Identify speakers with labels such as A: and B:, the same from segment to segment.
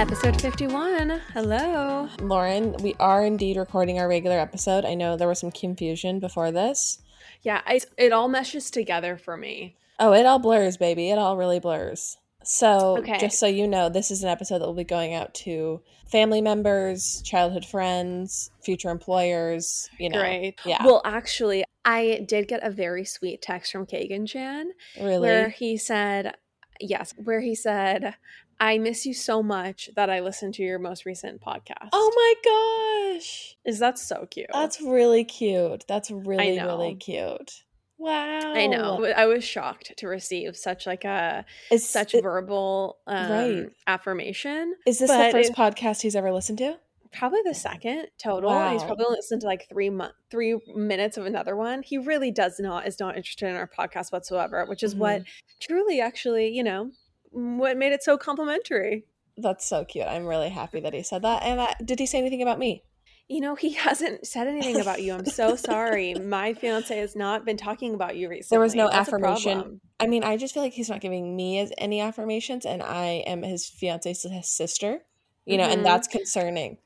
A: Episode 51. Hello.
B: Lauren, we are indeed recording our regular episode. I know there was some confusion before this.
A: Yeah, I, it all meshes together for me.
B: Oh, it all blurs, baby. It all really blurs. So,
A: Okay.
B: just so you know, this is an episode that will be going out to family members, childhood friends, future employers, you know.
A: Great.
B: Yeah.
A: Well, actually, I did get a very sweet text from Kagan Chan
B: really?
A: where he said, yes, where he said, I miss you so much that I listened to your most recent podcast.
B: oh my gosh.
A: Is that so cute?
B: That's really cute. That's really, really cute. Wow.
A: I know. I was shocked to receive such like a
B: Is
A: such
B: it-
A: verbal um,
B: right.
A: affirmation.
B: Is this the first
A: it-
B: podcast he's ever listened to?
A: probably the second total. and He's probably listened to like three month, three minutes of another one. He really does not is not interested in our podcast whatsoever, which is what truly, actually, you know, what made it so complimentary.
B: That's so cute. I'm really happy that he said that. And uh, did he say anything about me?
A: You know, he hasn't said anything about you. I'm so sorry. My fiance has not been talking about you recently.
B: There was no
A: That's
B: affirmation. I mean, I just feel like he's not giving me as any affirmations, and I am his fiance's sister. You know,
A: Mhm.
B: and that's concerning.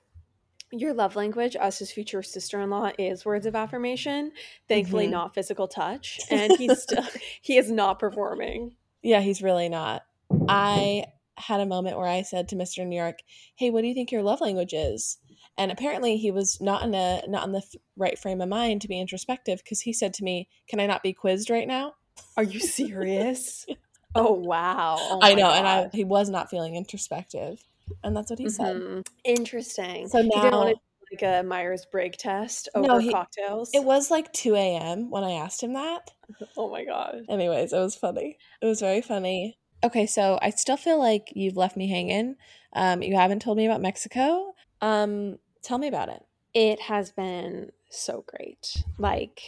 A: Your love language, as his future sister in law, is words of affirmation. Thankfully,
B: Mhm.
A: not physical touch, and he's still he is not performing.
B: Yeah, he's really not. I had a moment where I said to Mr. New York, "Hey, what do you think your love language is?" And apparently, he was not in a not in the right frame of mind to be introspective because he said to me, "Can I not be quizzed right now?"
A: Are you serious? oh wow! Oh
B: I know, and I he was not feeling introspective, and that's what he said.
A: Mhm. Interesting.
B: So
A: he didn't want
B: now-
A: to like a Myers Briggs test over
B: No, he-
A: cocktails.
B: It was like two a.m. when I asked him that.
A: oh my god.
B: Anyways, it was funny. It was very funny. Okay, so I still feel like you've left me hanging. Um, you haven't told me about Mexico. Um, tell me about it.
A: It has been so great. Like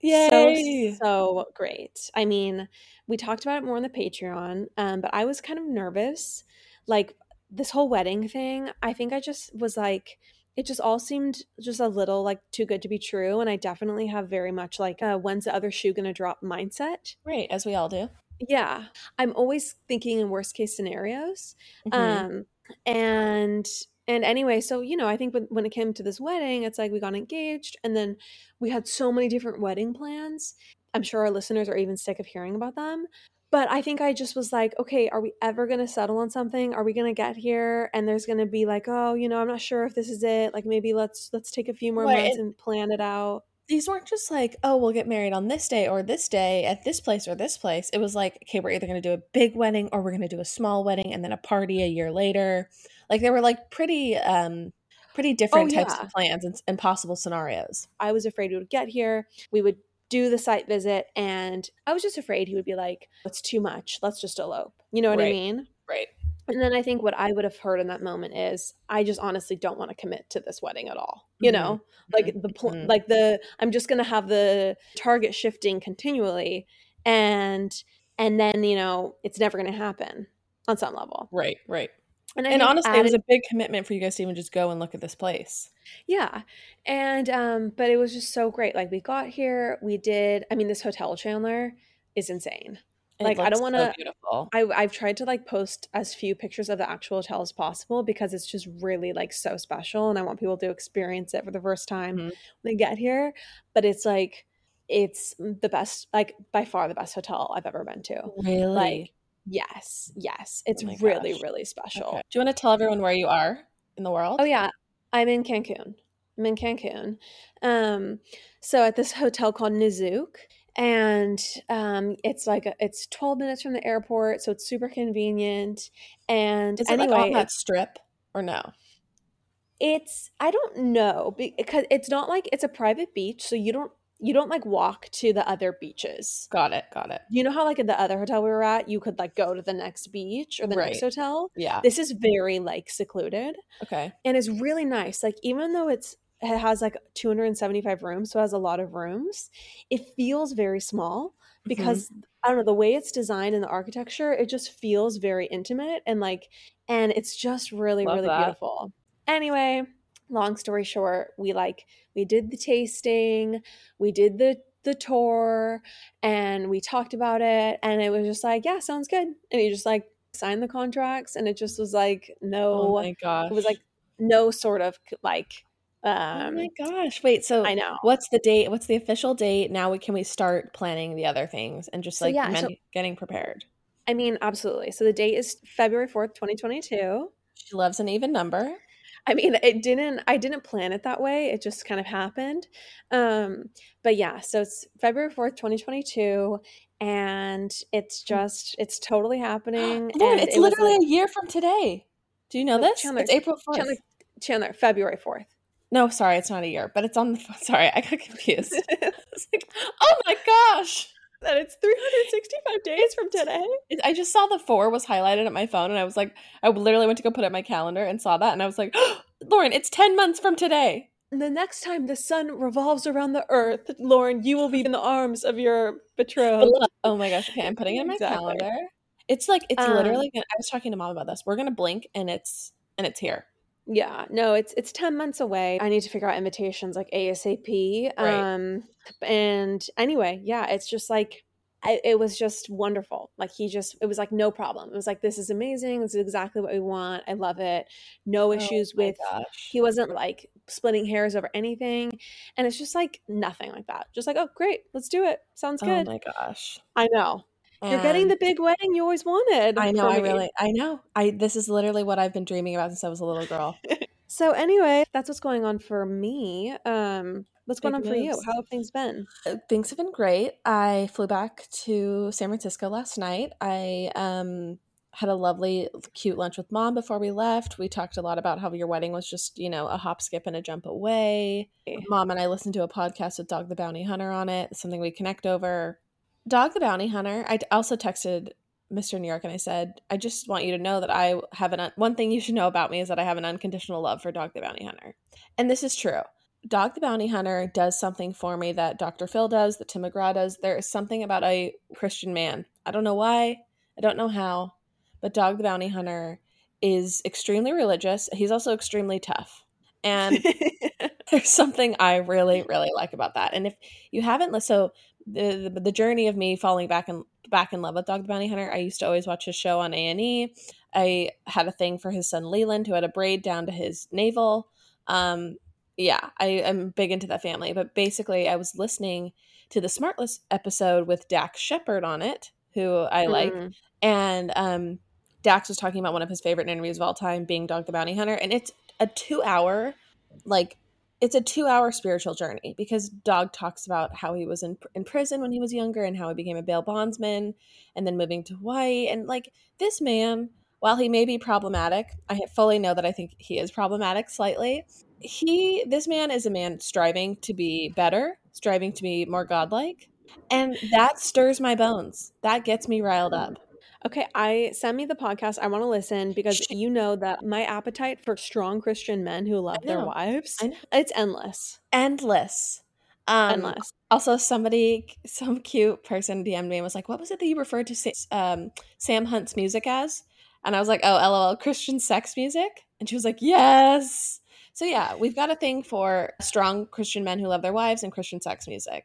B: Yay!
A: so so great. I mean, we talked about it more on the Patreon, um, but I was kind of nervous. Like this whole wedding thing, I think I just was like it just all seemed just a little like too good to be true and I definitely have very much like uh, when's the other shoe going to drop mindset.
B: Right, as we all do.
A: Yeah. I'm always thinking in worst case scenarios.
B: Mhm.
A: Um and and anyway, so you know, I think when, when it came to this wedding, it's like we got engaged and then we had so many different wedding plans. I'm sure our listeners are even sick of hearing about them. But I think I just was like, okay, are we ever going to settle on something? Are we going to get here and there's going to be like, oh, you know, I'm not sure if this is it. Like maybe let's let's take a few more months
B: and
A: plan it out.
B: These weren't just like, oh, we'll get married on this day or this day at this place or this place. It was like, okay, we're either going to do a big wedding or we're going to do a small wedding and then a party a year later. Like they were like pretty, um, pretty different types
A: yeah.
B: of plans and, and possible scenarios.
A: I was afraid we would get here. We would do the site visit, and I was just afraid he would be like, "It's too much. Let's just elope." You know what I mean?
B: Right.
A: And then I think what I would have heard in that moment is, I just honestly don't want to commit to this wedding at all. You
B: Mhm.
A: know, like the pl-
B: Mhm.
A: like the I'm just gonna have the target shifting continually, and and then you know it's never gonna happen on some level.
B: Right. Right.
A: And,
B: And honestly, it was a big commitment for you guys to even just go and look at this place.
A: Yeah. And um but it was just so great. Like we got here, we did I mean this hotel Chandler is insane. Like, I don't wanna-
B: beautiful.
A: I I've tried to like post as few pictures of the actual hotel as possible because it's just really like so special and I want people to experience it for the first time
B: Mhm.
A: when they get here. But it's like it's the best like by far the best hotel I've ever been to.
B: Really?
A: Like yes, yes. It's
B: Oh
A: really,
B: gosh.
A: really special.
B: Okay. Do you want to tell everyone where you are in the world?
A: Oh yeah, I'm in Cancun. I'm in Cancun. Um, so at this hotel called Nizuc, and um, it's like a, it's 12 minutes from the airport, so it's super convenient. And
B: Is
A: anyway,
B: like on that strip or no?
A: it's I don't know because it's not like it's a private beach, so you don't you don't like walk to the other beaches.
B: Got it. Got it.
A: You know how like at the other hotel we were at, you could like go to the next beach or the next hotel.
B: Yeah.
A: This is very like secluded.
B: Okay.
A: and it's really nice. Like even though it's it has like 275 rooms, so it has a lot of rooms, it feels very small
B: Mm-hmm.
A: because I don't know the way it's designed and the architecture. It just feels very intimate and like, and it's just really
B: Love
A: really
B: that.
A: beautiful. Anyway, long story short, we like we did the tasting, we did the the tour, and we talked about it, and it was just like, yeah, sounds good. And he just like signed the contracts and it just was like no
B: Oh my gosh.
A: it was like no sort of like
B: Oh
A: um
B: my gosh. Wait, so
A: I know.
B: what's the date? What's the official date? Now we can we start planning the other things and just
A: So,
B: like
A: yeah,
B: men-
A: so-
B: getting prepared.
A: I mean, absolutely. So the date is February 4th, 2022.
B: She loves an even number.
A: I mean, it didn't I didn't plan it that way. It just kind of happened. Um, but yeah, so it's February 4th, 2022 and it's just it's totally happening
B: it's
A: it
B: literally
A: like-
B: a year from today. Do you know this?
A: Chandler,
B: it's April 4th.
A: Chandler, Chandler, February 4th.
B: No, sorry, it's not a year, but it's on the phone. sorry, I got confused. Like, oh my gosh.
A: that it's 365 days from today.
B: I just saw the four was highlighted at my phone and I was like, I literally went to go put it in my calendar and saw that and I was like, Lauren, it's 10 months from today.
A: And the next time the sun revolves around the earth, Lauren, you will be in the arms of your betrothed.
B: Oh my gosh. Okay, I'm putting it in my
A: Exactly.
B: calendar. It's like it's
A: Um,
B: literally I was talking to mom about this. We're gonna blink and it's and it's here.
A: Yeah, no, it's it's 10 months away. I need to figure out invitations like ASAP.
B: Right.
A: Um and anyway, yeah, it's just like I, it was just wonderful. Like he just it was like no problem. It was like this is amazing. This is exactly what we want. I love it. No issues
B: Oh
A: with
B: gosh.
A: he wasn't like splitting hairs over anything. And it's just like nothing like that. Just like, oh great, let's do it. Sounds good."
B: Oh
A: good.
B: my gosh.
A: I know. You're getting the big wedding you always wanted.
B: I know, I really I know. I this is literally what I've been dreaming about since I was a little girl.
A: So anyway, that's what's going on for me. Um, what's going
B: Big
A: on for you? How have things been?
B: Uh, Things have been great. I flew back to San Francisco last night. I um had a lovely cute lunch with mom before we left. We talked a lot about how your wedding was just, you know, a hop skip and a jump away. Mom and I listened to a podcast with Dog the Bounty Hunter on it, something we connect over. Dog the Bounty Hunter. I also texted Mr. New York and I said, I just want you to know that I have an un- one thing you should know about me is that I have an unconditional love for Dog the Bounty Hunter. And this is true. Dog the Bounty Hunter does something for me that Dr. Phil does, that Tim McGraw does. There is something about a Christian man. I don't know why, I don't know how, but Dog the Bounty Hunter is extremely religious. He's also extremely tough. And there's something I really, really like about that. And if you haven't listened, so the, the the journey of me falling back in back in love with Dog the Bounty Hunter, I used to always watch his show on A and E. I had a thing for his son Leland, who had a braid down to his navel. Um, yeah, I am big into that family. But basically, I was listening to the Smartless episode with Dax Shepard on it, who I like,
A: Mm.
B: and um, Dax was talking about one of his favorite interviews of all time, being Dog the Bounty Hunter, and it's a two-hour, like, it's a two-hour spiritual journey because Dog talks about how he was in in prison when he was younger and how he became a bail bondsman, and then moving to Hawaii, and like this man, while he may be problematic, I fully know that I think he is problematic slightly. He, this man, is a man striving to be better, striving to be more godlike, and that stirs my bones. That gets me riled up.
A: Okay, I send me the podcast. I want to listen because you know that my appetite for strong Christian men who love their wives, it's endless.
B: Endless. Um,
A: endless.
B: Also, somebody, some cute person DM'd me and was like, "What was it that you referred to um, Sam Hunt's music as?" And I was like, "Oh, lol, Christian sex music." And she was like, "Yes." So yeah, we've got a thing for strong Christian men who love their wives and Christian sex music.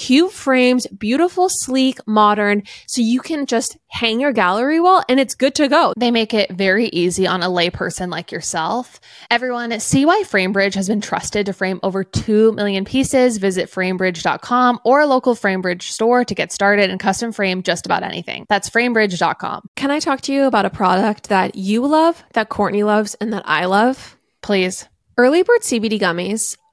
A: cute frames, beautiful, sleek, modern, so you can just hang your gallery wall and it's good to go.
C: They make it very easy on a layperson like yourself. Everyone, see why Framebridge has been trusted to frame over 2 million pieces. Visit framebridge.com or a local Framebridge store to get started and custom frame just about anything. That's framebridge.com.
A: Can I talk to you about a product that you love, that Courtney loves, and that I love?
C: Please.
A: Early Bird CBD gummies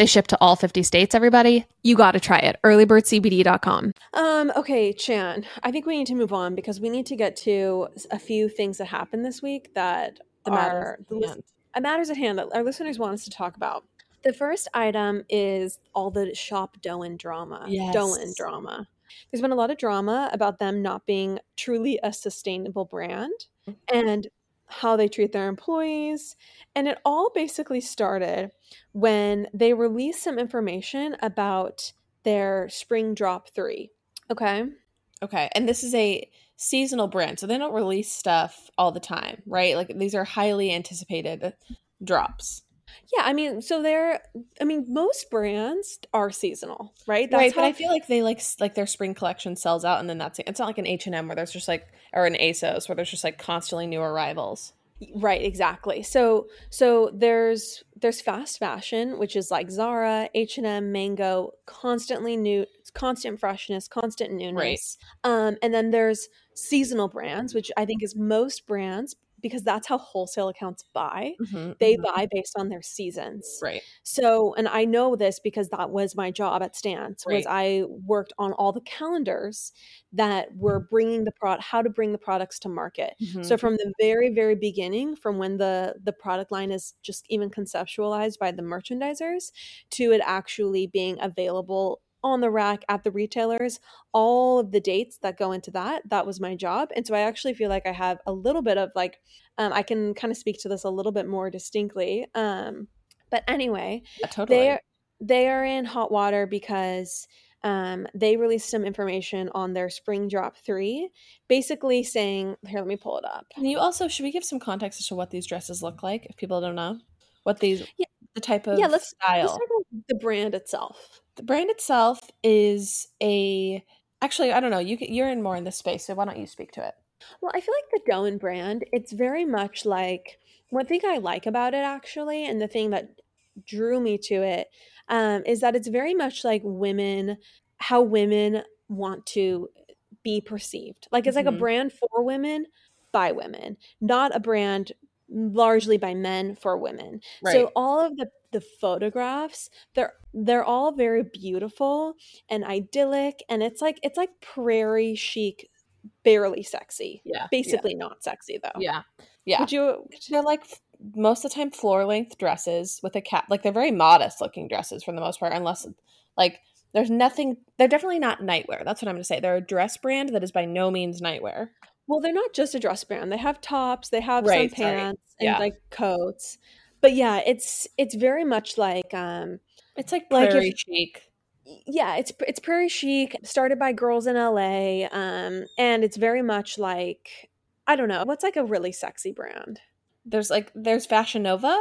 C: They ship to all 50 states, everybody.
A: You got to try it. earlybirdcbd.com. Um okay, Chan. I think we need to move on because we need to get to a few things that happened this week that
B: The
A: are
B: matters at
A: the lis-
B: hand.
A: uh, matters at hand that our listeners want us to talk about. The first item is all the shop Doen drama. Doen
B: Yes.
A: drama. There's been a lot of drama about them not being truly a sustainable brand and how they treat their employees. And it all basically started when they released some information about their spring drop three. Okay.
B: Okay, and this is a seasonal brand, so they don't release stuff all the time, right? Like these are highly anticipated drops.
A: Yeah, I mean, so they're I mean, most brands are seasonal, right?
B: right, but I feel like they like like their spring collection sells out, and then that's it. It's not like an H and M where there's just like or an ASOS where there's just like constantly new arrivals.
A: Right, exactly. So so there's there's fast fashion, which is like Zara, H&M, Mango, constantly new constant freshness, constant newness. Um and then there's seasonal brands, which I think is most brands because that's how wholesale accounts buy.
B: Mhm,
A: They
B: mhm.
A: buy based on their seasons.
B: right.
A: So, and I know this because that was my job at Stance. Was I worked on all the calendars that were bringing the product, how to bring the products to market.
B: Mhm.
A: So from the very, very beginning, from when the the product line is just even conceptualized by the merchandisers to it actually being available on the rack at the retailers, all of the dates that go into that, that was my job. And so I actually feel like I have a little bit of like, um, I can kind of speak to this a little bit more distinctly. Um, but anyway,
B: Yeah, totally.
A: they're they are in hot water because um, they released some information on their spring drop three, basically saying, "Here, let me pull it up."
B: And you also should we give some context as to what these dresses look like if people don't know what these
A: Yeah.
B: the type of
A: yeah, let's
B: style.
A: let's talk about the brand itself.
B: The brand itself is a actually I don't know you you're in more in this space so why don't you speak to it?
A: Well, I feel like the Doen brand, it's very much like one thing I like about it actually, and the thing that drew me to it um, is that it's very much like women, how women want to be perceived. Like it's like a
B: Mhm.
A: brand for women by women, not a brand largely by men for women.
B: Right.
A: So all of the the photographs, they're they're all very beautiful and idyllic, and it's like it's like prairie chic, barely sexy
B: yeah.
A: basically not sexy though.
B: Yeah. Yeah.
A: Would you?
B: They're like most of the time floor length dresses with a cap. Like they're very modest looking dresses for the most part, unless like there's nothing. They're definitely not nightwear. That's what I'm going to say. They're a dress brand that is by no means nightwear.
A: Well, they're not just a dress brand. They have tops. They have
B: Right,
A: some
B: sorry.
A: pants and
B: Yeah.
A: like coats. But yeah, it's it's very much like um
B: It's like
A: Like if-
B: prairie chic.
A: yeah, it's it's prairie chic, started by girls in LA, um, and it's very much like I don't know what's like a really sexy brand.
B: There's like there's Fashion Nova,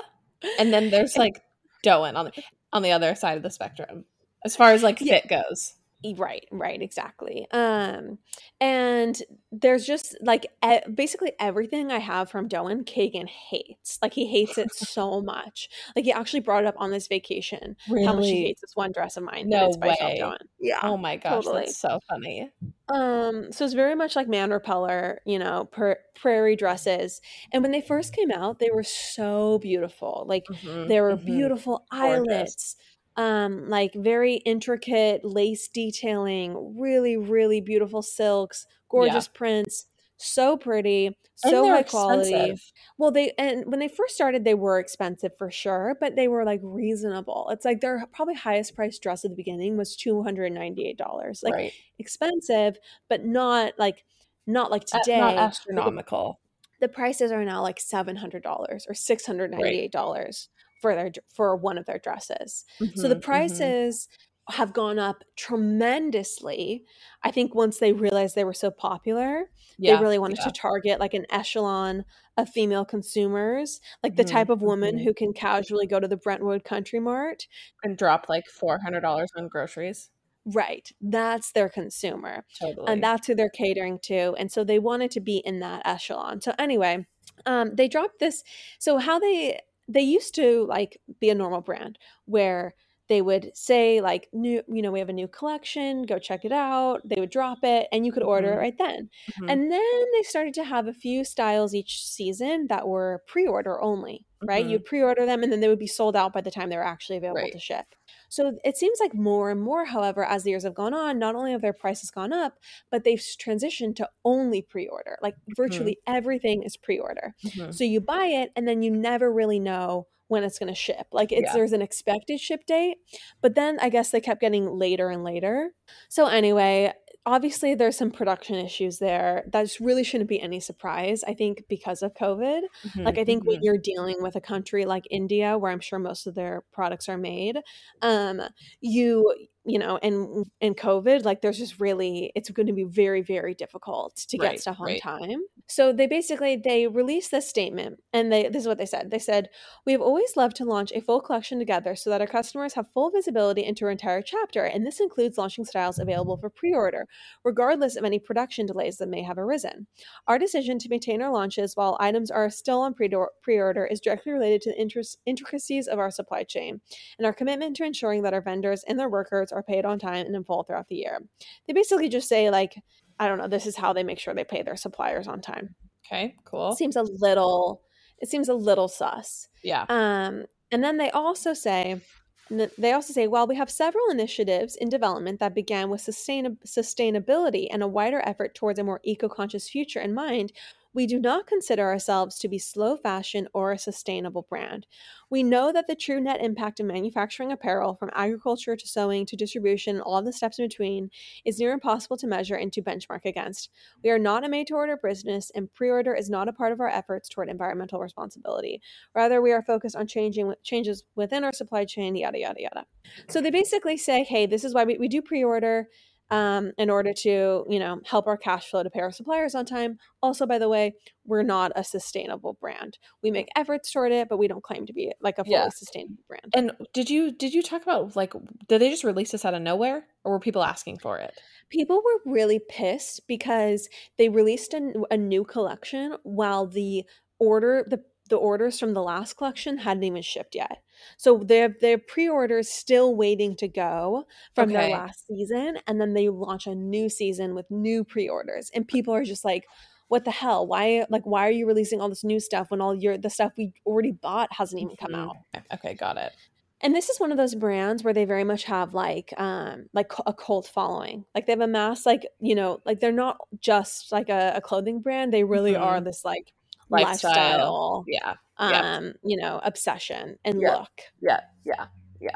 B: and then there's like Doen on the on the other side of the spectrum as far as like
A: Yeah.
B: fit goes.
A: Right, right, exactly. Um, and there's just like e- basically everything I have from Doen, Kagan hates. Like he hates it so much. Like he actually brought it up on this vacation how much he hates this one dress of mine.
B: No
A: that it's by Shop
B: way.
A: Doen. Yeah.
B: Oh my gosh,
A: totally.
B: that's so funny.
A: Um, so it's very much like man repeller, you know, per- prairie dresses. And when they first came out, they were so beautiful. Like
B: Mhm,
A: there were
B: mhm.
A: beautiful
B: Gorgeous.
A: eyelets, um, like very intricate lace detailing, really, really beautiful silks, gorgeous prints, so pretty, so high quality.
B: expensive.
A: Well, they and when they first started, they were expensive for sure, but they were like reasonable. It's like their probably highest price dress at the beginning was two hundred and ninety eight dollars. Like
B: right.
A: expensive, but not like not like
B: Uh,
A: today.
B: not
A: where the-
B: astronomical.
A: The prices are now like seven hundred dollars or six hundred ninety eight dollars for their for one of their dresses. So the
B: Mhm, mhm.
A: prices have gone up tremendously. I think once they realized they were so popular,
B: Yeah,
A: they really wanted
B: yeah.
A: to target like an echelon of female consumers, like the
B: Mhm,
A: type of woman
B: mhm.
A: who can casually go to the Brentwood Country Mart.
B: And drop like $400 on groceries.
A: Right. That's their consumer.
B: Totally.
A: And that's who they're catering to. And so they wanted to be in that echelon. So anyway, um, they dropped this. So how they they used to like be a normal brand where they would say like new you know we have a new collection go check it out they would drop it and you could order it
B: Mhm.
A: right then
B: Mhm.
A: and then they started to have a few styles each season that were pre-order only right
B: Mhm.
A: you'd pre-order them and then they would be sold out by the time they were actually available
B: Right.
A: to ship so it seems like more and more however as the years have gone on not only have their prices gone up but they've transitioned to only pre-order like virtually everything is pre-order
B: Mhm.
A: so you buy it and then you never really know when it's going to ship. Like it's
B: Yeah.
A: there's an expected ship date, but then I guess they kept getting later and later. So anyway, obviously there's some production issues there. That really shouldn't be any surprise. I think because of COVID. Like
B: Mhm,
A: I think when
B: mhm.
A: you're dealing with a country like India where I'm sure most of their products are made, um you you know, and in COVID, like there's just really it's going to be very very difficult to get
B: Right,
A: stuff on
B: right.
A: time. So they basically they released this statement and they this is what they said. They said, "We have always loved to launch a full collection together so that our customers have full visibility into our entire chapter, and this includes launching styles available for pre-order, regardless of any production delays that may have arisen. Our decision to maintain our launches while items are still on pre- pre-order is directly related to the intric- intricacies of our supply chain and our commitment to ensuring that our vendors and their workers are paid on time and in full throughout the year." They basically just say like I don't know, this is how they make sure they pay their suppliers on time.
B: Okay, cool.
A: Seems a little it seems a little sus.
B: Yeah.
A: Um, and then they also say, they also say, while we have several initiatives in development that began with sustain- sustainability and a wider effort towards a more eco conscious future in mind, we do not consider ourselves to be slow fashion or a sustainable brand. We know that the true net impact of manufacturing apparel, from agriculture to sewing to distribution all the steps in between, is near impossible to measure and to benchmark against. We are not a made to order business, and pre order is not a part of our efforts toward environmental responsibility. Rather, we are focused on changing changes within our supply chain, yada, yada, yada. So they basically say, hey, this is why we, we do pre order um, in order to you know help our cash flow to pay our suppliers on time also by the way we're not a sustainable brand we make efforts toward it but we don't claim to be like a fully
B: Yeah.
A: sustainable brand
B: And did you did you talk about like did they just release this out of nowhere or were people asking for it?
A: people were really pissed because they released a, a new collection while the order the the orders from the last collection hadn't even shipped yet. So their their pre-orders still waiting to go from their last season and then they launch a new season with new pre-orders and people are just like what the hell? Why like why are you releasing all this new stuff when all your the stuff we already bought hasn't even come
B: Mhm.
A: out?
B: Okay, Okay, got it.
A: And this is one of those brands where they very much have like um like a cult following. Like they've amassed like, you know, like they're not just like a, a clothing brand. They really
B: Mhm.
A: are this like
B: Lifestyle.
A: lifestyle,
B: Yeah.
A: um, you know, obsession and
B: Yeah.
A: look.
B: Yeah. Yeah. Yeah.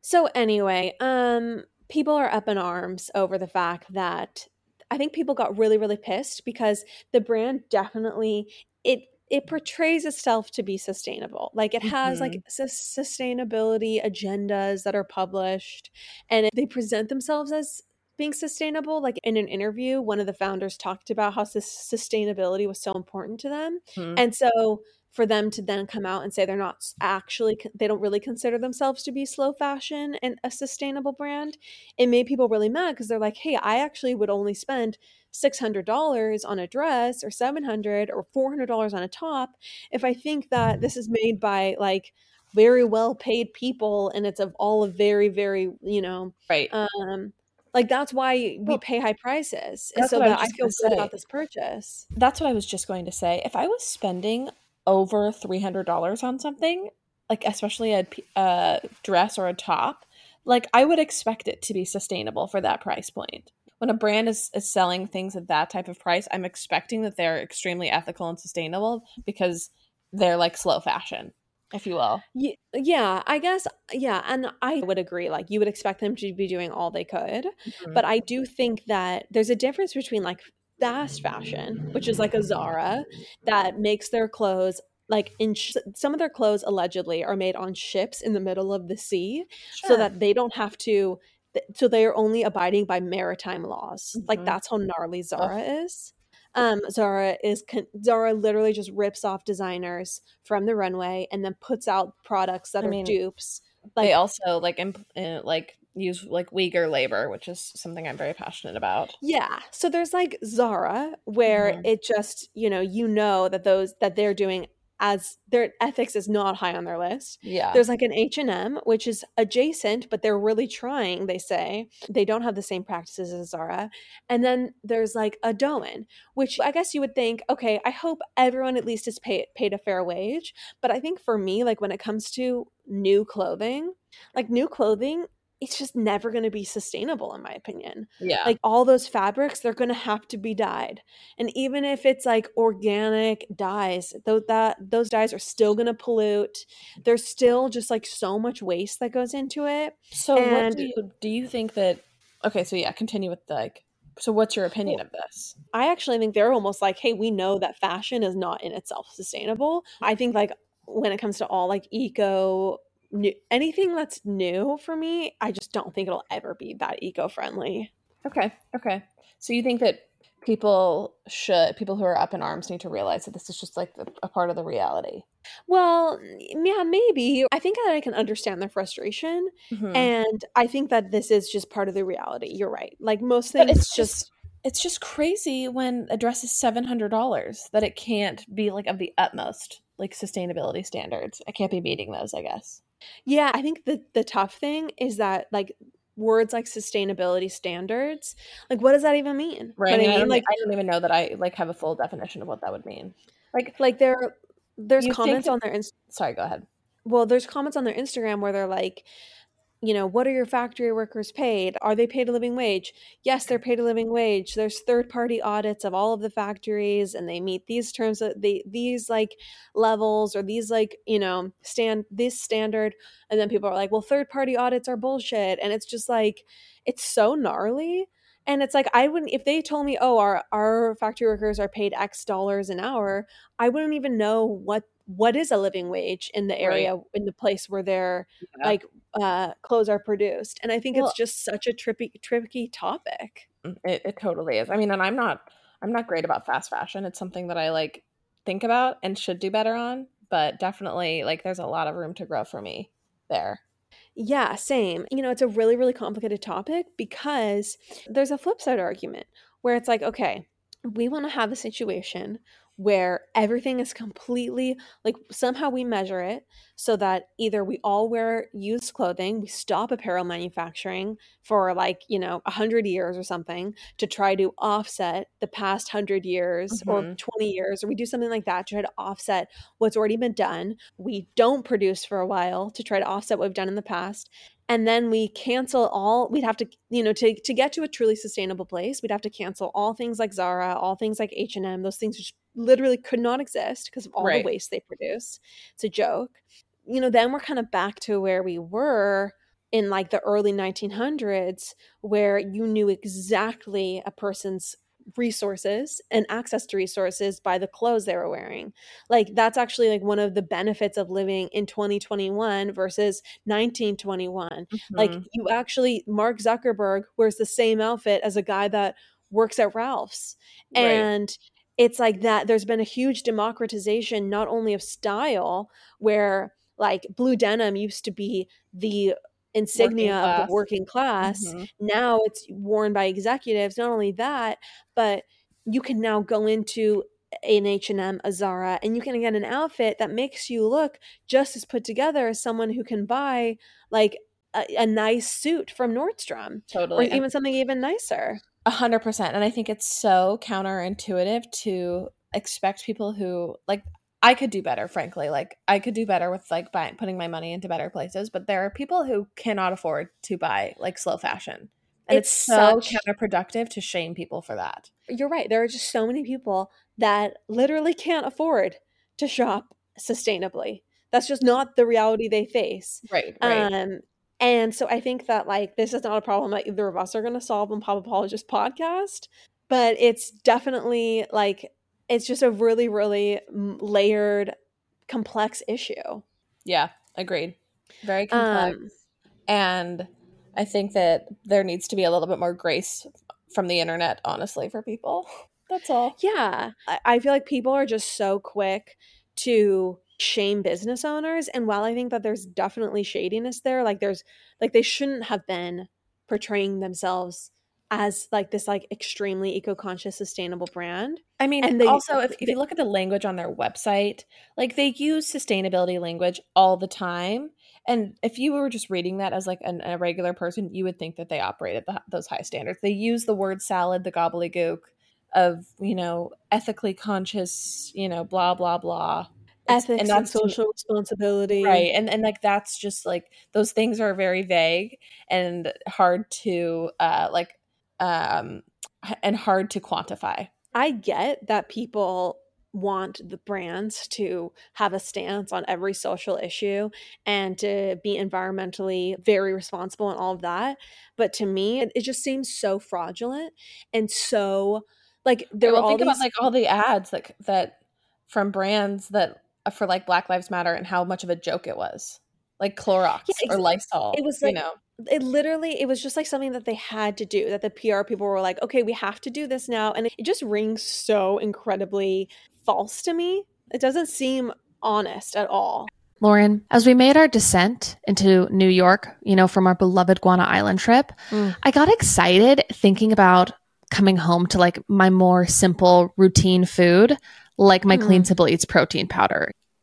A: So anyway, um people are up in arms over the fact that I think people got really really pissed because the brand definitely it it portrays itself to be sustainable. Like it has like sus- sustainability agendas that are published and they present themselves as being sustainable. Like in an interview, one of the founders talked about how sus- sustainability was so important to them.
B: Mhm.
A: And so for them to then come out and say they're not actually they don't really consider themselves to be slow fashion and a sustainable brand it made people really mad because they're like hey i actually would only spend $600 on a dress or 700 or $400 on a top if i think that this is made by like very well paid people and it's of all of very very you know
B: Right.
A: um like that's why we pay high prices so
B: what I
A: that i feel good about this purchase
B: That's what I was just going to say. If I was spending over $300 on something, like especially a dress or a top, like I would expect it to be sustainable for that price point. When a brand is, is selling things at that type of price, I'm expecting that they're extremely ethical and sustainable because they're like slow fashion, if you will.
A: Yeah, I guess, yeah, and I would agree. Like, you would expect them to be doing all they could. But I do think that there's a difference between like fast fashion, which is like a Zara that makes their clothes like in sh- some of their clothes allegedly are made on ships in the middle of the sea so that they don't have to th- so they are only abiding by maritime laws like
B: Mhm.
A: that's how gnarly zara is um zara is con- zara literally just rips off designers from the runway and then puts out products that
B: I
A: are
B: mean,
A: dupes
B: they also like imp- uh, like use like Uyghur labor, which is something I'm very passionate about.
A: Yeah. So there's like Zara where
B: Mhm.
A: it just, you know, you know that those that they're doing as their ethics is not high on their list.
B: Yeah.
A: There's like an H&M which is adjacent but they're really trying, they say. They don't have the same practices as Zara. And then there's like a Doen, which I guess you would think, okay, I hope everyone at least is paid paid a fair wage, but I think for me like when it comes to new clothing, like new clothing it's just never going to be sustainable in my opinion.
B: Yeah.
A: like all those fabrics they're going to have to be dyed. And even if it's like organic dyes those that those dyes are still going to pollute. There's still just like so much waste that goes into it.
B: So what
A: and-
B: do you do you think that Okay, so yeah, continue with the, like so what's your opinion of this?
A: i actually think they're almost like hey we know that fashion is not in itself sustainable. I think like when it comes to all like eco new, anything that's new for me i just don't think it'll ever be that eco-friendly
B: Okay. Okay. So you think that people should people who are up in arms need to realize that this is just like the, a part of the reality.
A: well yeah maybe i think that i can understand their frustration
B: Mhm.
A: and i think that this is just part of the reality you're right like most
B: But
A: things
B: it's
A: just
B: just it's just crazy when a dress is seven hundred dollars that it can't be like of the utmost like sustainability standards. I can't be meeting those, I guess.
A: Yeah i think the the tough thing is that like words like sustainability standards like what does that even mean
B: Right. I, mean,
A: i
B: don't,
A: like
B: I don't even know that I like have a full definition of what that would mean. Like,
A: like there there's
B: You think
A: comments on their Inst-
B: sorry, go ahead.
A: well there's comments on their instagram where they're like you know what are your factory workers paid are they paid a living wage yes they're paid a living wage there's third party audits of all of the factories and they meet these terms of they these like levels or these like you know stand this standard and then people are like well third party audits are bullshit and it's just like it's so gnarly and it's like i wouldn't if they told me oh our our factory workers are paid x dollars an hour i wouldn't even know what what is a living wage in the
B: Right.
A: area in the place where their
B: Yeah.
A: like uh clothes are produced and i think
B: Well-
A: it's just such a trippy tricky topic
B: Mm, It, it totally is. I mean, and I'm not I'm not great about fast fashion. It's something that I like think about and should do better on, but definitely like there's a lot of room to grow for me there.
A: yeah same you know it's a really really complicated topic because there's a flip side argument where it's like okay we want to have a situation where everything is completely like somehow we measure it so that either we all wear used clothing we stop apparel manufacturing for like you know 100 years or something to try to offset the past 100 years or
B: Mhm.
A: 20 years or we do something like that to try to offset what's already been done we don't produce for a while to try to offset what we've done in the past and then we cancel all we'd have to you know to, to get to a truly sustainable place we'd have to cancel all things like zara all things like h&m those things which literally could not exist because of all
B: Right.
A: the waste they produce it's a joke you know then we're kind of back to where we were in like the early 1900s where you knew exactly a person's resources and access to resources by the clothes they were wearing like that's actually like one of the benefits of living in 2021 versus 1921 like
B: Mhm.
A: you actually mark zuckerberg wears the same outfit as a guy that works at ralph's
B: Right.
A: and it's like that there's been a huge democratization not only of style where like blue denim used to be the insignia of the working class
B: Mhm.
A: now it's worn by executives not only that but you can now go into an H&M, a Zara, and you can get an outfit that makes you look just as put together as someone who can buy like a, a nice suit from Nordstrom or
B: Totally. And-
A: even something even nicer.
B: A hundred percent. And I think it's so counterintuitive to expect people who like I could do better, frankly. Like I could do better with like buying putting my money into better places, but there are people who cannot afford to buy like slow fashion. And it's,
A: It's
B: so
A: such-
B: counterproductive to shame people for that.
A: You're right. There are just so many people that literally can't afford to shop sustainably. That's just not the reality they face.
B: Right.
A: Um, and so I think that like this is not a problem that either of us are going to solve on Pop Apologist podcast, but it's definitely like it's just a really really layered complex issue.
B: Yeah, agreed. Very complex.
A: Um,
B: and I think that there needs to be a little bit more grace from the internet, honestly, for people. That's all.
A: yeah, I, I feel like people are just so quick to shame business owners. And while I think that there's definitely shadiness there, like there's like they shouldn't have been portraying themselves as like this like extremely eco-conscious sustainable brand
B: I mean,
A: And
B: and
A: they-
B: also if, if you look at the language on their website, like they use sustainability language all the time. And if you were just reading that as like an, a regular person, you would think that they operate at the, those high standards. They use the word salad, the gobbledygook of you know ethically conscious, you know, blah blah blah. It's-
A: ethics and,
B: that's
A: social responsibility
B: right and and like that's just like those things are very vague and hard to uh like um and hard to quantify.
A: I get that people want the brands to have a stance on every social issue and to be environmentally very responsible and all of that but to me it, it just seems so fraudulent and so like there
B: well,
A: all
B: think
A: these
B: about like all the ads that that from brands that uh, for like Black Lives Matter and how much of a joke it was, like Clorox
A: Yeah,
B: or
A: exa-
B: Lysol.
A: it was like,
B: you
A: like-
B: know,
A: it literally it was just like something that they had to do that the PR people were like okay we have to do this now and it just rings so incredibly false to me it doesn't seem honest at all
C: Lauren, as we made our descent into New York, you know, from our beloved Guana Island trip,
A: Mm.
C: I got excited thinking about coming home to like my more simple routine food, like my
A: Mm.
C: Clean Simple Eats protein powder.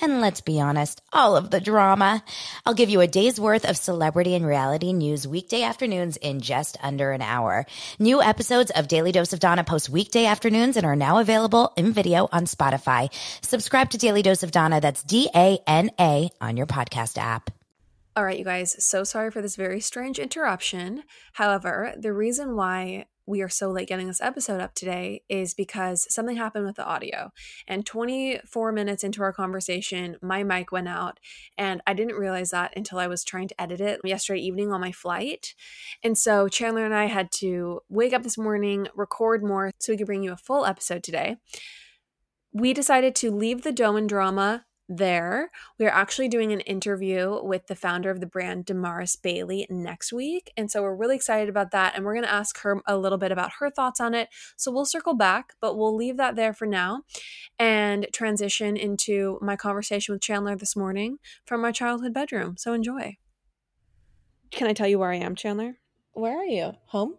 D: And let's be honest, all of the drama. I'll give you a day's worth of celebrity and reality news weekday afternoons in just under an hour. New episodes of Daily Dose of Dana post weekday afternoons and are now available in video on Spotify. Subscribe to Daily Dose of Dana. That's D A N A on your podcast app.
E: All right, you guys, so sorry for this very strange interruption. However, the reason why we are so late getting this episode up today is because something happened with the audio. And 24 minutes into our conversation, my mic went out. And I didn't realize that until I was trying to edit it yesterday evening on my flight. And so Chandler and I had to wake up this morning, record more so we could bring you a full episode today. We decided to leave the dome and drama there. We are actually doing an interview with the founder of the brand, Damaris Bailey, next week. And so we're really excited about that. And we're going to ask her a little bit about her thoughts on it. So we'll circle back, but we'll leave that there for now and transition into my conversation with Chandler this morning from my childhood bedroom. So enjoy.
A: can i tell you where i am chandler
B: where are you? Home?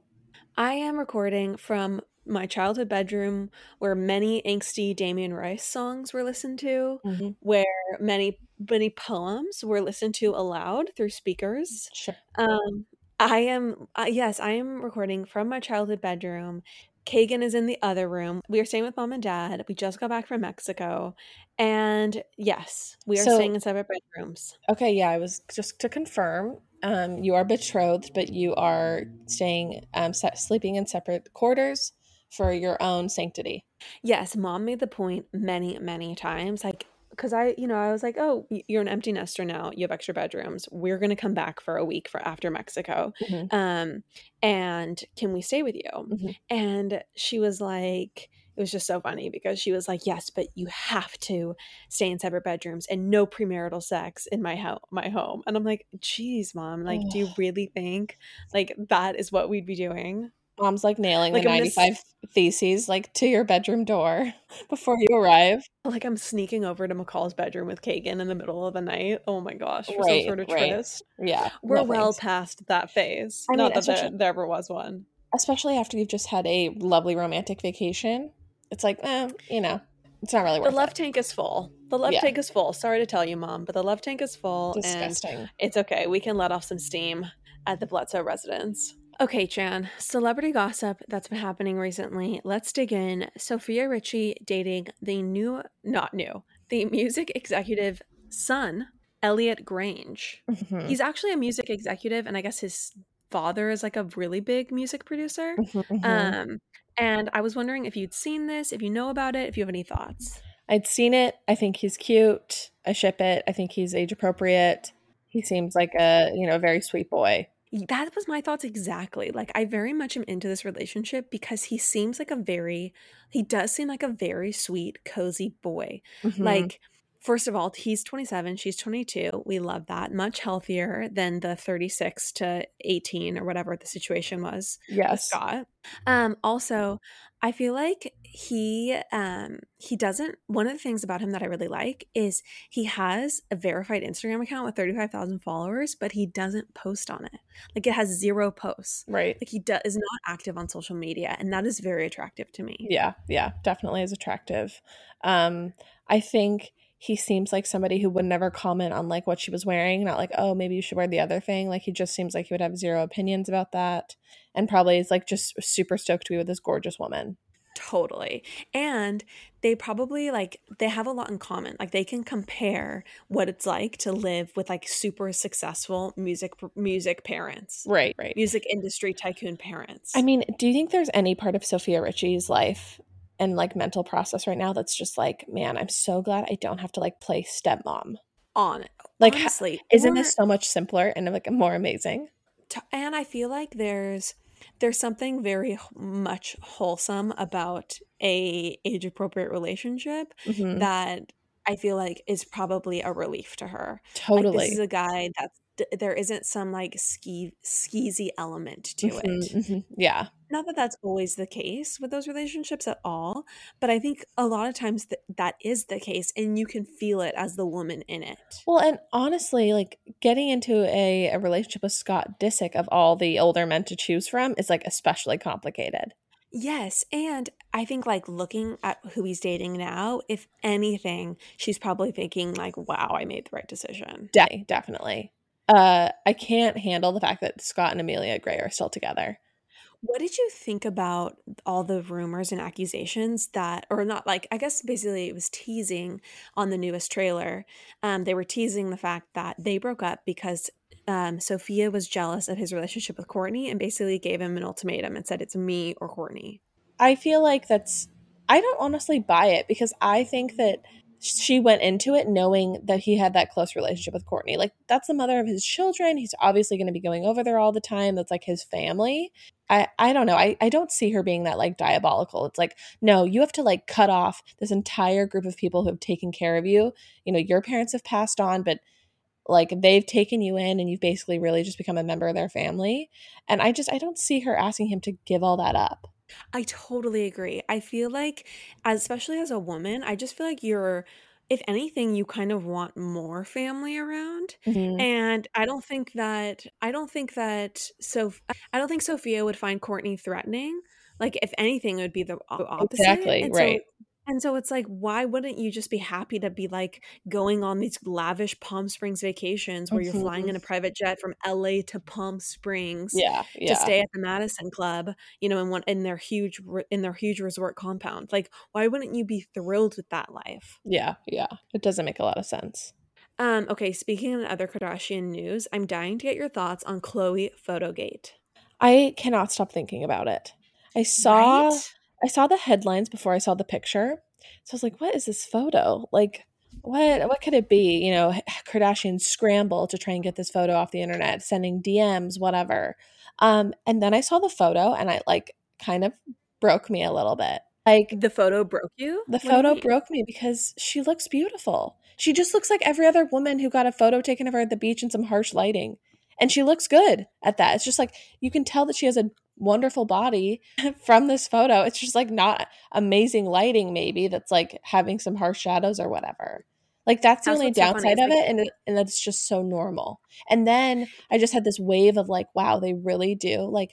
A: i am recording from my childhood bedroom where many angsty Damien Rice songs were listened to,
B: Mm-hmm.
A: where many many poems were listened to aloud through speakers.
B: Sure.
A: Um, I am uh, yes, I am recording from my childhood bedroom. Kagan is in the other room. We are staying with mom and dad. We just got back from Mexico, and yes, we are
B: So-
A: staying in separate bedrooms.
B: Okay, yeah, I was just to confirm. Um, you are betrothed, but you are staying, um, se- sleeping in separate quarters for your own sanctity.
A: Yes, mom made the point many, many times. Like, because I, you know, I was like, oh, you're an empty nester now. You have extra bedrooms. We're going to come back for a week for after Mexico.
B: Mhm.
A: Um, and can we stay with you?
B: Mhm.
A: And she was like, it was just so funny because she was like, yes, but you have to stay in separate bedrooms and no premarital sex in my home, my home. And I'm like, geez, mom, like, do you really think like that is what we'd be doing?
B: Mom's like nailing
A: Like
B: the
A: I'm gonna
B: 95 theses like to your bedroom door before you arrive.
A: Like I'm sneaking over to McCall's bedroom with Kagan in the middle of the night. Oh my gosh, for
B: Right,
A: some sort of
B: right.
A: tryst.
B: Yeah.
A: We're
B: no
A: well
B: thanks.
A: past that phase.
B: I
A: Not
B: mean,
A: that there, there ever was one.
B: Especially after you've just had a lovely romantic vacation. It's like, eh, you know, it's not really worth The
A: love
B: it.
A: tank is full. The love
B: Yeah.
A: tank is full. Sorry to tell you, mom, but the love tank is full, and
B: Disgusting.
A: it's okay. We can let off some steam at the Bledsoe residence. Okay, Chan. Celebrity gossip that's been happening recently. Let's dig in. Sofia Richie dating the new, not new, the music executive son, Elliot Grainge.
B: Mhm.
A: He's actually a music executive, and I guess his father is like a really big music producer.
B: Mhm, mhm.
A: Um, and I was wondering if you'd seen this, if you know about it, if you have any thoughts.
B: I'd seen it. I think he's cute. I ship it. I think he's age appropriate. He seems like a, you know, very sweet boy.
A: That was my thoughts exactly. Like I very much am into this relationship because he seems like a very he does seem like a very sweet, cozy boy.
B: Mhm.
A: Like first of all, he's 27, she's 22. We love that. Much healthier than the 36 to 18 or whatever the situation was
B: yes.
A: Scott. Um also, I feel like he um he doesn't one of the things about him that I really like is he has a verified Instagram account with 35,000 followers, but he doesn't post on it. Like it has zero posts.
B: Right.
A: Like he do- is not active on social media and that is very attractive to me.
B: Yeah, yeah, definitely is attractive. Um, I think he seems like somebody who would never comment on like what she was wearing, not like, oh, maybe you should wear the other thing. Like he just seems like he would have zero opinions about that. And probably is like just super stoked to be with this gorgeous woman.
A: Totally. And they probably like they have a lot in common. Like they can compare what it's like to live with like super successful music music parents.
B: Right, right.
A: Music industry tycoon parents.
B: I mean, do you think there's any part of Sofia Richie's life and like mental process right now that's just like, man, I'm so glad I don't have to like play stepmom.
A: on it.
B: Like,
A: honestly,
B: Isn't
A: or-
B: this so much simpler and like more amazing?
A: and I feel like there's there's something very much wholesome about a age appropriate relationship
B: Mhm.
A: that I feel like is probably a relief to her. Like
B: Totally.
A: this is a guy that's d- there isn't some like ski skeezy element to
B: Mhm,
A: it.
B: mhm. Yeah.
A: Not that that's always the case with those relationships at all, but I think a lot of times th- that is the case, and you can feel it as the woman in it.
B: Well, and honestly, like getting into a, a relationship with Scott Disick of all the older men to choose from is like especially complicated.
A: Yes, and I think like looking at who he's dating now, if anything, she's probably thinking like, "Wow, I made the right decision."
B: De- definitely. Uh, I can't handle the fact that Scott and Amelia Gray are still together.
A: What did you think about all the rumors and accusations that, or not like, I guess basically it was teasing on the newest trailer. Um, they were teasing the fact that they broke up because um, Sofia was jealous of his relationship with Kourtney and basically gave him an ultimatum and said, It's me or Kourtney.
B: I feel like that's. I don't honestly buy it because I think that she went into it knowing that he had that close relationship with Kourtney. Like that's the mother of his children. He's obviously going to be going over there all the time. That's like his family. I I don't know. I I don't see her being that like diabolical. It's like no, you have to like cut off this entire group of people who have taken care of you. You know, your parents have passed on, but like they've taken you in and you've basically really just become a member of their family. And I just I don't see her asking him to give all that up.
A: I totally agree. I feel like, especially as a woman, I just feel like you're, if anything, you kind of want more family around.
B: Mhm.
A: And I don't think that, I don't think that, so, I don't think Sofia would find Kourtney threatening. Like, if anything, it would be the o- opposite.
B: Exactly,
A: And
B: right.
A: And so it's like, why wouldn't you just be happy to be like going on these lavish Palm Springs vacations where you're flying
B: Mhm.
A: in a private jet from LA to Palm Springs?
B: Yeah, yeah.
A: to stay at the Madison Club, you know, in one in their huge in their huge resort compound. Like, why wouldn't you be thrilled with that life?
B: Yeah, yeah. It doesn't make a lot of sense.
A: Um, okay, speaking of other Kardashian news, I'm dying to get your thoughts on Khloe PhotoGate.
B: I cannot stop thinking about it. I saw
A: Right?
B: I saw the headlines before I saw the picture. So I was like, what is this photo? Like what what could it be? You know, Kardashian scramble to try and get this photo off the internet, sending DMs, whatever. Um and then I saw the photo and I like kind of broke me a little bit. Like
A: The photo broke you.
B: the
A: What do you
B: photo broke me because she looks beautiful. She just looks like every other woman who got a photo taken of her at the beach in some harsh lighting. And she looks good at that. It's just like you can tell that she has a wonderful body from this photo. It's just like not amazing lighting, maybe that's like having some harsh shadows or whatever. Like that's the
A: That's
B: only
A: what's so
B: downside of
A: like-
B: it, and it, and that's just so normal. And then I just had this wave of like, wow, they really do like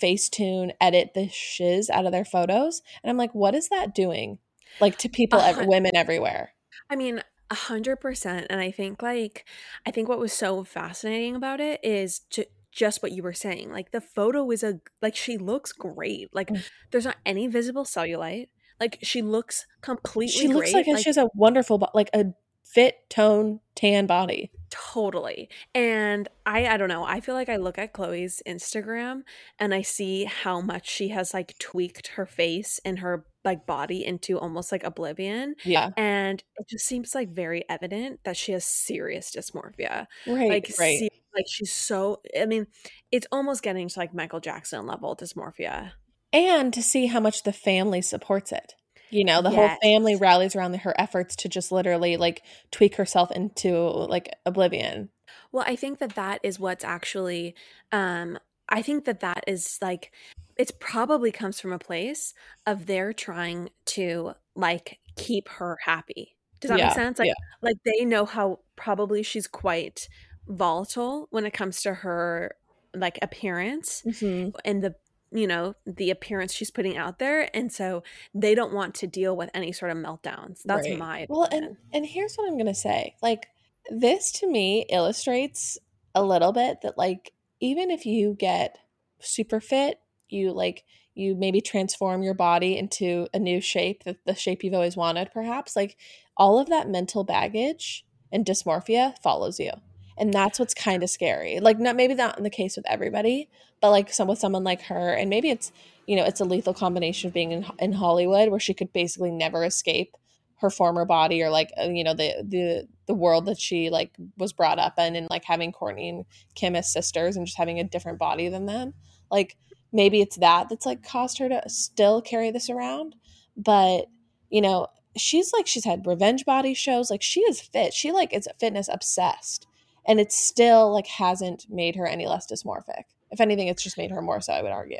B: Facetune edit the shiz out of their photos, and I'm like, what is that doing? Like to people,
A: hun-
B: women everywhere.
A: I mean, a hundred percent. And I think like I think what was so fascinating about it is to just what you were saying. Like the photo is a like she looks great. Like
B: Mm.
A: there's not any visible cellulite. Like she looks completely
B: She looks
A: great.
B: like, she has a wonderful, like a fit, tone, tan body.
A: Totally. And I I don't know. I feel like I look at Khloe's Instagram and I see how much she has like tweaked her face and her like body into almost like oblivion.
B: Yeah,
A: And it just seems like very evident that she has serious dysmorphia.
B: right,
A: Like
B: right.
A: se- like she's so I mean, it's almost getting to like Michael Jackson level dysmorphia.
B: and to see how much the family supports it. You know, the whole family rallies around her efforts to just literally like tweak herself into like oblivion.
A: Well, I think that that is what's actually um I think that that is like it's probably comes from a place of they're trying to like keep her happy. Does that
B: Yeah,
A: make sense? Like
B: yeah.
A: like they know how probably she's quite volatile when it comes to her like appearance
B: Mhm.
A: and the you know the appearance she's putting out there and so they don't want to deal with any sort of meltdowns that's
B: Right.
A: my
B: well
A: opinion.
B: and and here's what i'm gonna say like this to me illustrates a little bit that like even if you get super fit you like you maybe transform your body into a new shape that the shape you've always wanted perhaps like all of that mental baggage and dysmorphia follows you and that's what's kind of scary. Like not maybe not in the case with everybody but like some with someone like her and maybe it's you know it's a lethal combination of being in, in hollywood where she could basically never escape her former body or like uh, you know the the the world that she like was brought up in and like having Kourtney and Kim as sisters and just having a different body than them. Like maybe it's that that's like caused her to still carry this around but you know she's like she's had revenge body shows. Like she is fit. She like is fitness obsessed and it still like hasn't made her any less dysmorphic if anything it's just made her more so i would argue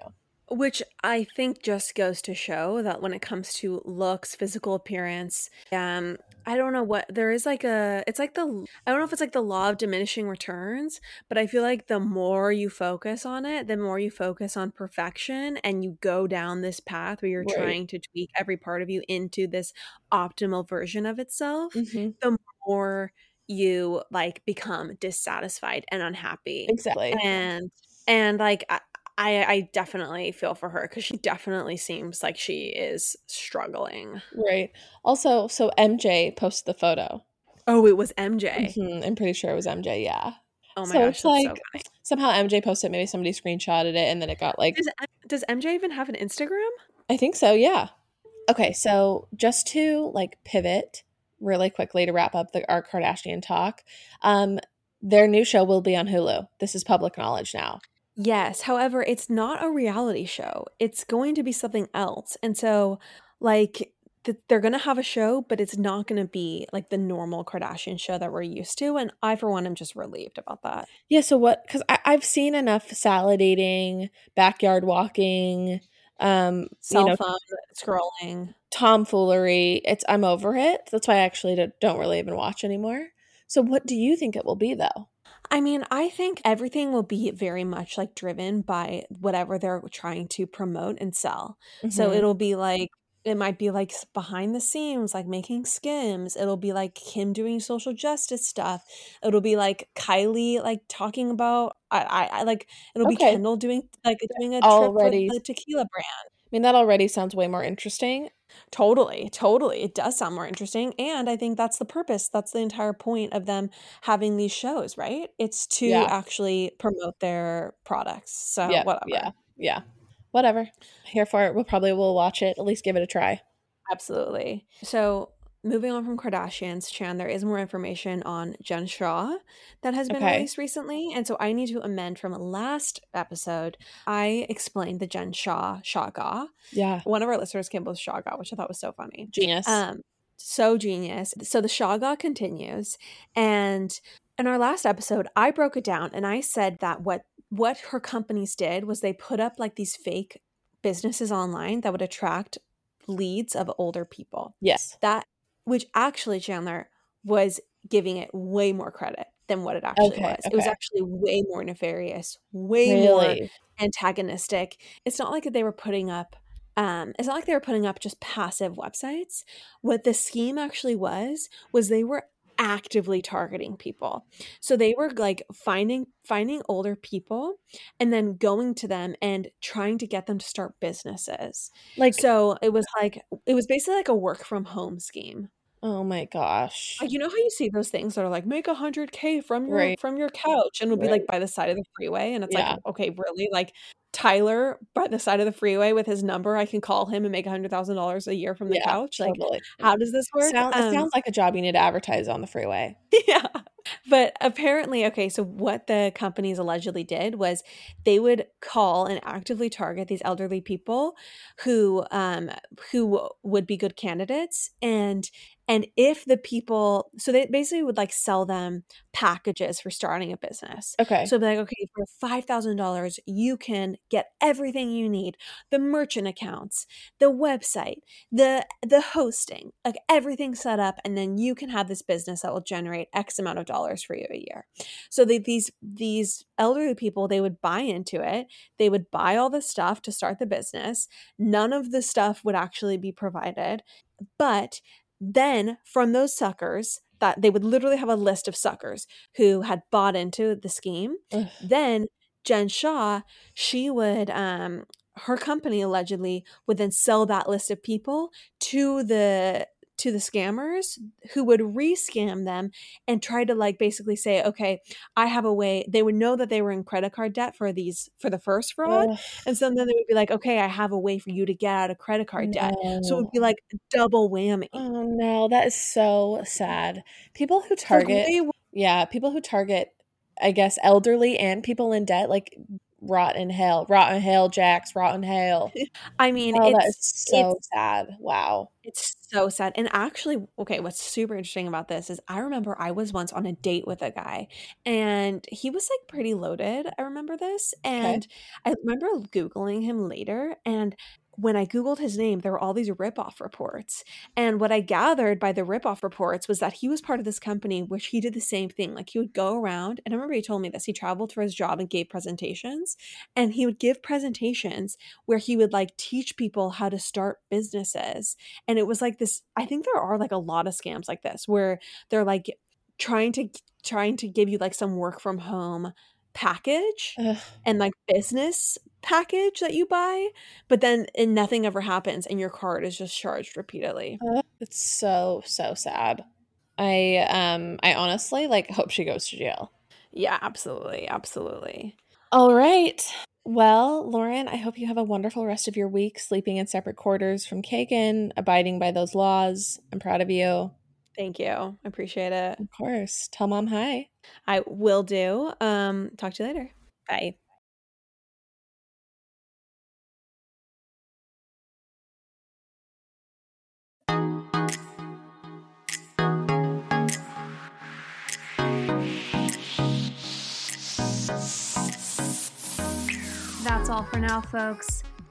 A: Which I think just goes to show that when it comes to looks, physical appearance, um, I don't know what there is like a it's like the I don't know if it's like the law of diminishing returns, but I feel like the more you focus on it, the more you focus on perfection and you go down this path where you're
B: Right.
A: trying to tweak every part of you into this optimal version of itself,
B: mm-hmm.
A: the more you like become dissatisfied and unhappy
B: exactly
A: and and like I, I definitely feel for her because she definitely seems like she is struggling.
B: right also so mj posted the photo
A: Oh, it was MJ.
B: Mhm, i'm pretty sure it was mj yeah
A: Oh my
B: So
A: gosh,
B: it's
A: that's so
B: like- somehow mj posted maybe somebody screenshotted it and then it got like
A: Does, does MJ even have an Instagram?
B: I think so, yeah. Okay, so just to like pivot really quickly to wrap up the our Kardashian talk, um, their new show will be on Hulu. This is public knowledge now.
A: Yes. However, it's not a reality show. It's going to be something else. And so, like, th- they're going to have a show, but it's not going to be like the normal Kardashian show that we're used to. And I, for one, am just relieved about that.
B: Yeah, so what? Because I've seen enough salad eating, backyard walking, um,
A: Cell
B: you know,
A: phone scrolling.
B: tomfoolery. It's I'm over it. That's why I actually don't- don't really even watch anymore. So, what do you think it will be though?
A: I mean, I think everything will be very much like driven by whatever they're trying to promote and sell. So
B: Mhm.
A: it'll be like it might be like behind the scenes, like making skims. It'll be like Kim doing social justice stuff. It'll be like Kylie like talking about I I, I like it'll be
B: Okay.
A: Kendall doing like doing a
B: Already-
A: trip for the tequila brand.
B: I mean, that already sounds way more interesting.
A: Totally, totally. It does sound more interesting. And I think that's the purpose. That's the entire point of them having these shows, right? It's to
B: Yeah.
A: actually promote their products. So
B: yeah,
A: whatever.
B: yeah, yeah. Whatever. Here for it. We'll probably will watch it. At least give it a try.
A: Absolutely. So moving on from Kardashians, Chan, there is more information on Jen Shah that has been
B: Okay.
A: released recently. And so I need to amend from last episode. I explained the Jen Shah Shah-Ga.
B: Yeah,
A: One of our listeners came up with Shah-Ga, which I thought was so funny.
B: genius.
A: Um, so genius. So the Shah-Ga continues, and in our last episode, I broke it down and I said that what what her companies did was they put up like these fake businesses online that would attract leads of older people.
B: Yes.
A: That which actually Chandler was giving it way more credit than what it actually
B: Okay,
A: was. It was actually way more nefarious, way more antagonistic. It's not like they were putting up um it's not like they were putting up just passive websites. What the scheme actually was was they were actively targeting people. So they were like finding finding older people and then going to them and trying to get them to start businesses.
B: Like,
A: So it was like it was basically like a work from home scheme.
B: oh my gosh.
A: You know how you see those things that are like make a hundred K from your
B: Right.
A: from your couch and it'll be like by the side of the freeway and it's
B: Yeah.
A: like okay really like Tyler by the side of the freeway with his number I can call him and make a hundred thousand dollars a year from the
B: Yeah,
A: couch like
B: totally.
A: how does this work
B: Sound,
A: Um,
B: it sounds like a job you need to advertise on the freeway.
A: yeah. But apparently, okay, so what the companies allegedly did was they would call and actively target these elderly people who um who would be good candidates and and if the people so they basically would like sell them packages for starting a business.
B: Okay.
A: So be like, okay, for five thousand dollars, you can get everything you need: the merchant accounts, the website, the the hosting, like everything set up, and then you can have this business that will generate X amount of dollars for you a year. So they, these these elderly people, they would buy into it. They would buy all the stuff to start the business. None of the stuff would actually be provided, but then from those suckers that they would literally have a list of suckers who had bought into the scheme
B: Ugh.
A: then jen shah she would um her company allegedly would then sell that list of people to the to the scammers who would re-scam them and try to like basically say okay i have a way they would know that they were in credit card debt for these for the first fraud and so then they would be like okay i have a way for you to get out of credit card debt. So it would be like double whammy.
B: Oh no, that is so sad. People who target, yeah, people who target, I guess, elderly and people in debt, like rot in hell, rot in hell, Jax, rotten hell.
A: I mean,
B: Oh,
A: it's
B: so
A: it's
B: sad. Wow.
A: it's so sad. And actually, okay, what's super interesting about this is I remember I was once on a date with a guy and he was like pretty loaded. I remember this. And I remember Googling him later. And when I Googled his name, there were all these ripoff reports. And what I gathered by the ripoff reports was that he was part of this company, which he did the same thing. Like he would go around, and I remember he told me this. He traveled for his job and gave presentations. And he would give presentations where he would like teach people how to start businesses and it was like this i think there are like a lot of scams like this where they're like trying to trying to give you like some work from home package
B: Ugh.
A: and like business package that you buy but then and nothing ever happens and your card is just charged repeatedly
B: It's so so sad. I um I honestly like hope she goes to jail.
A: yeah absolutely absolutely
B: All right. Well, Lauren, I hope you have a wonderful rest of your week sleeping in separate quarters from Kagan, abiding by those laws. I'm proud of you.
A: Thank you i appreciate it
B: Of course. Tell mom hi.
A: i will do um talk to you later
B: Bye.
E: That's all for now, folks.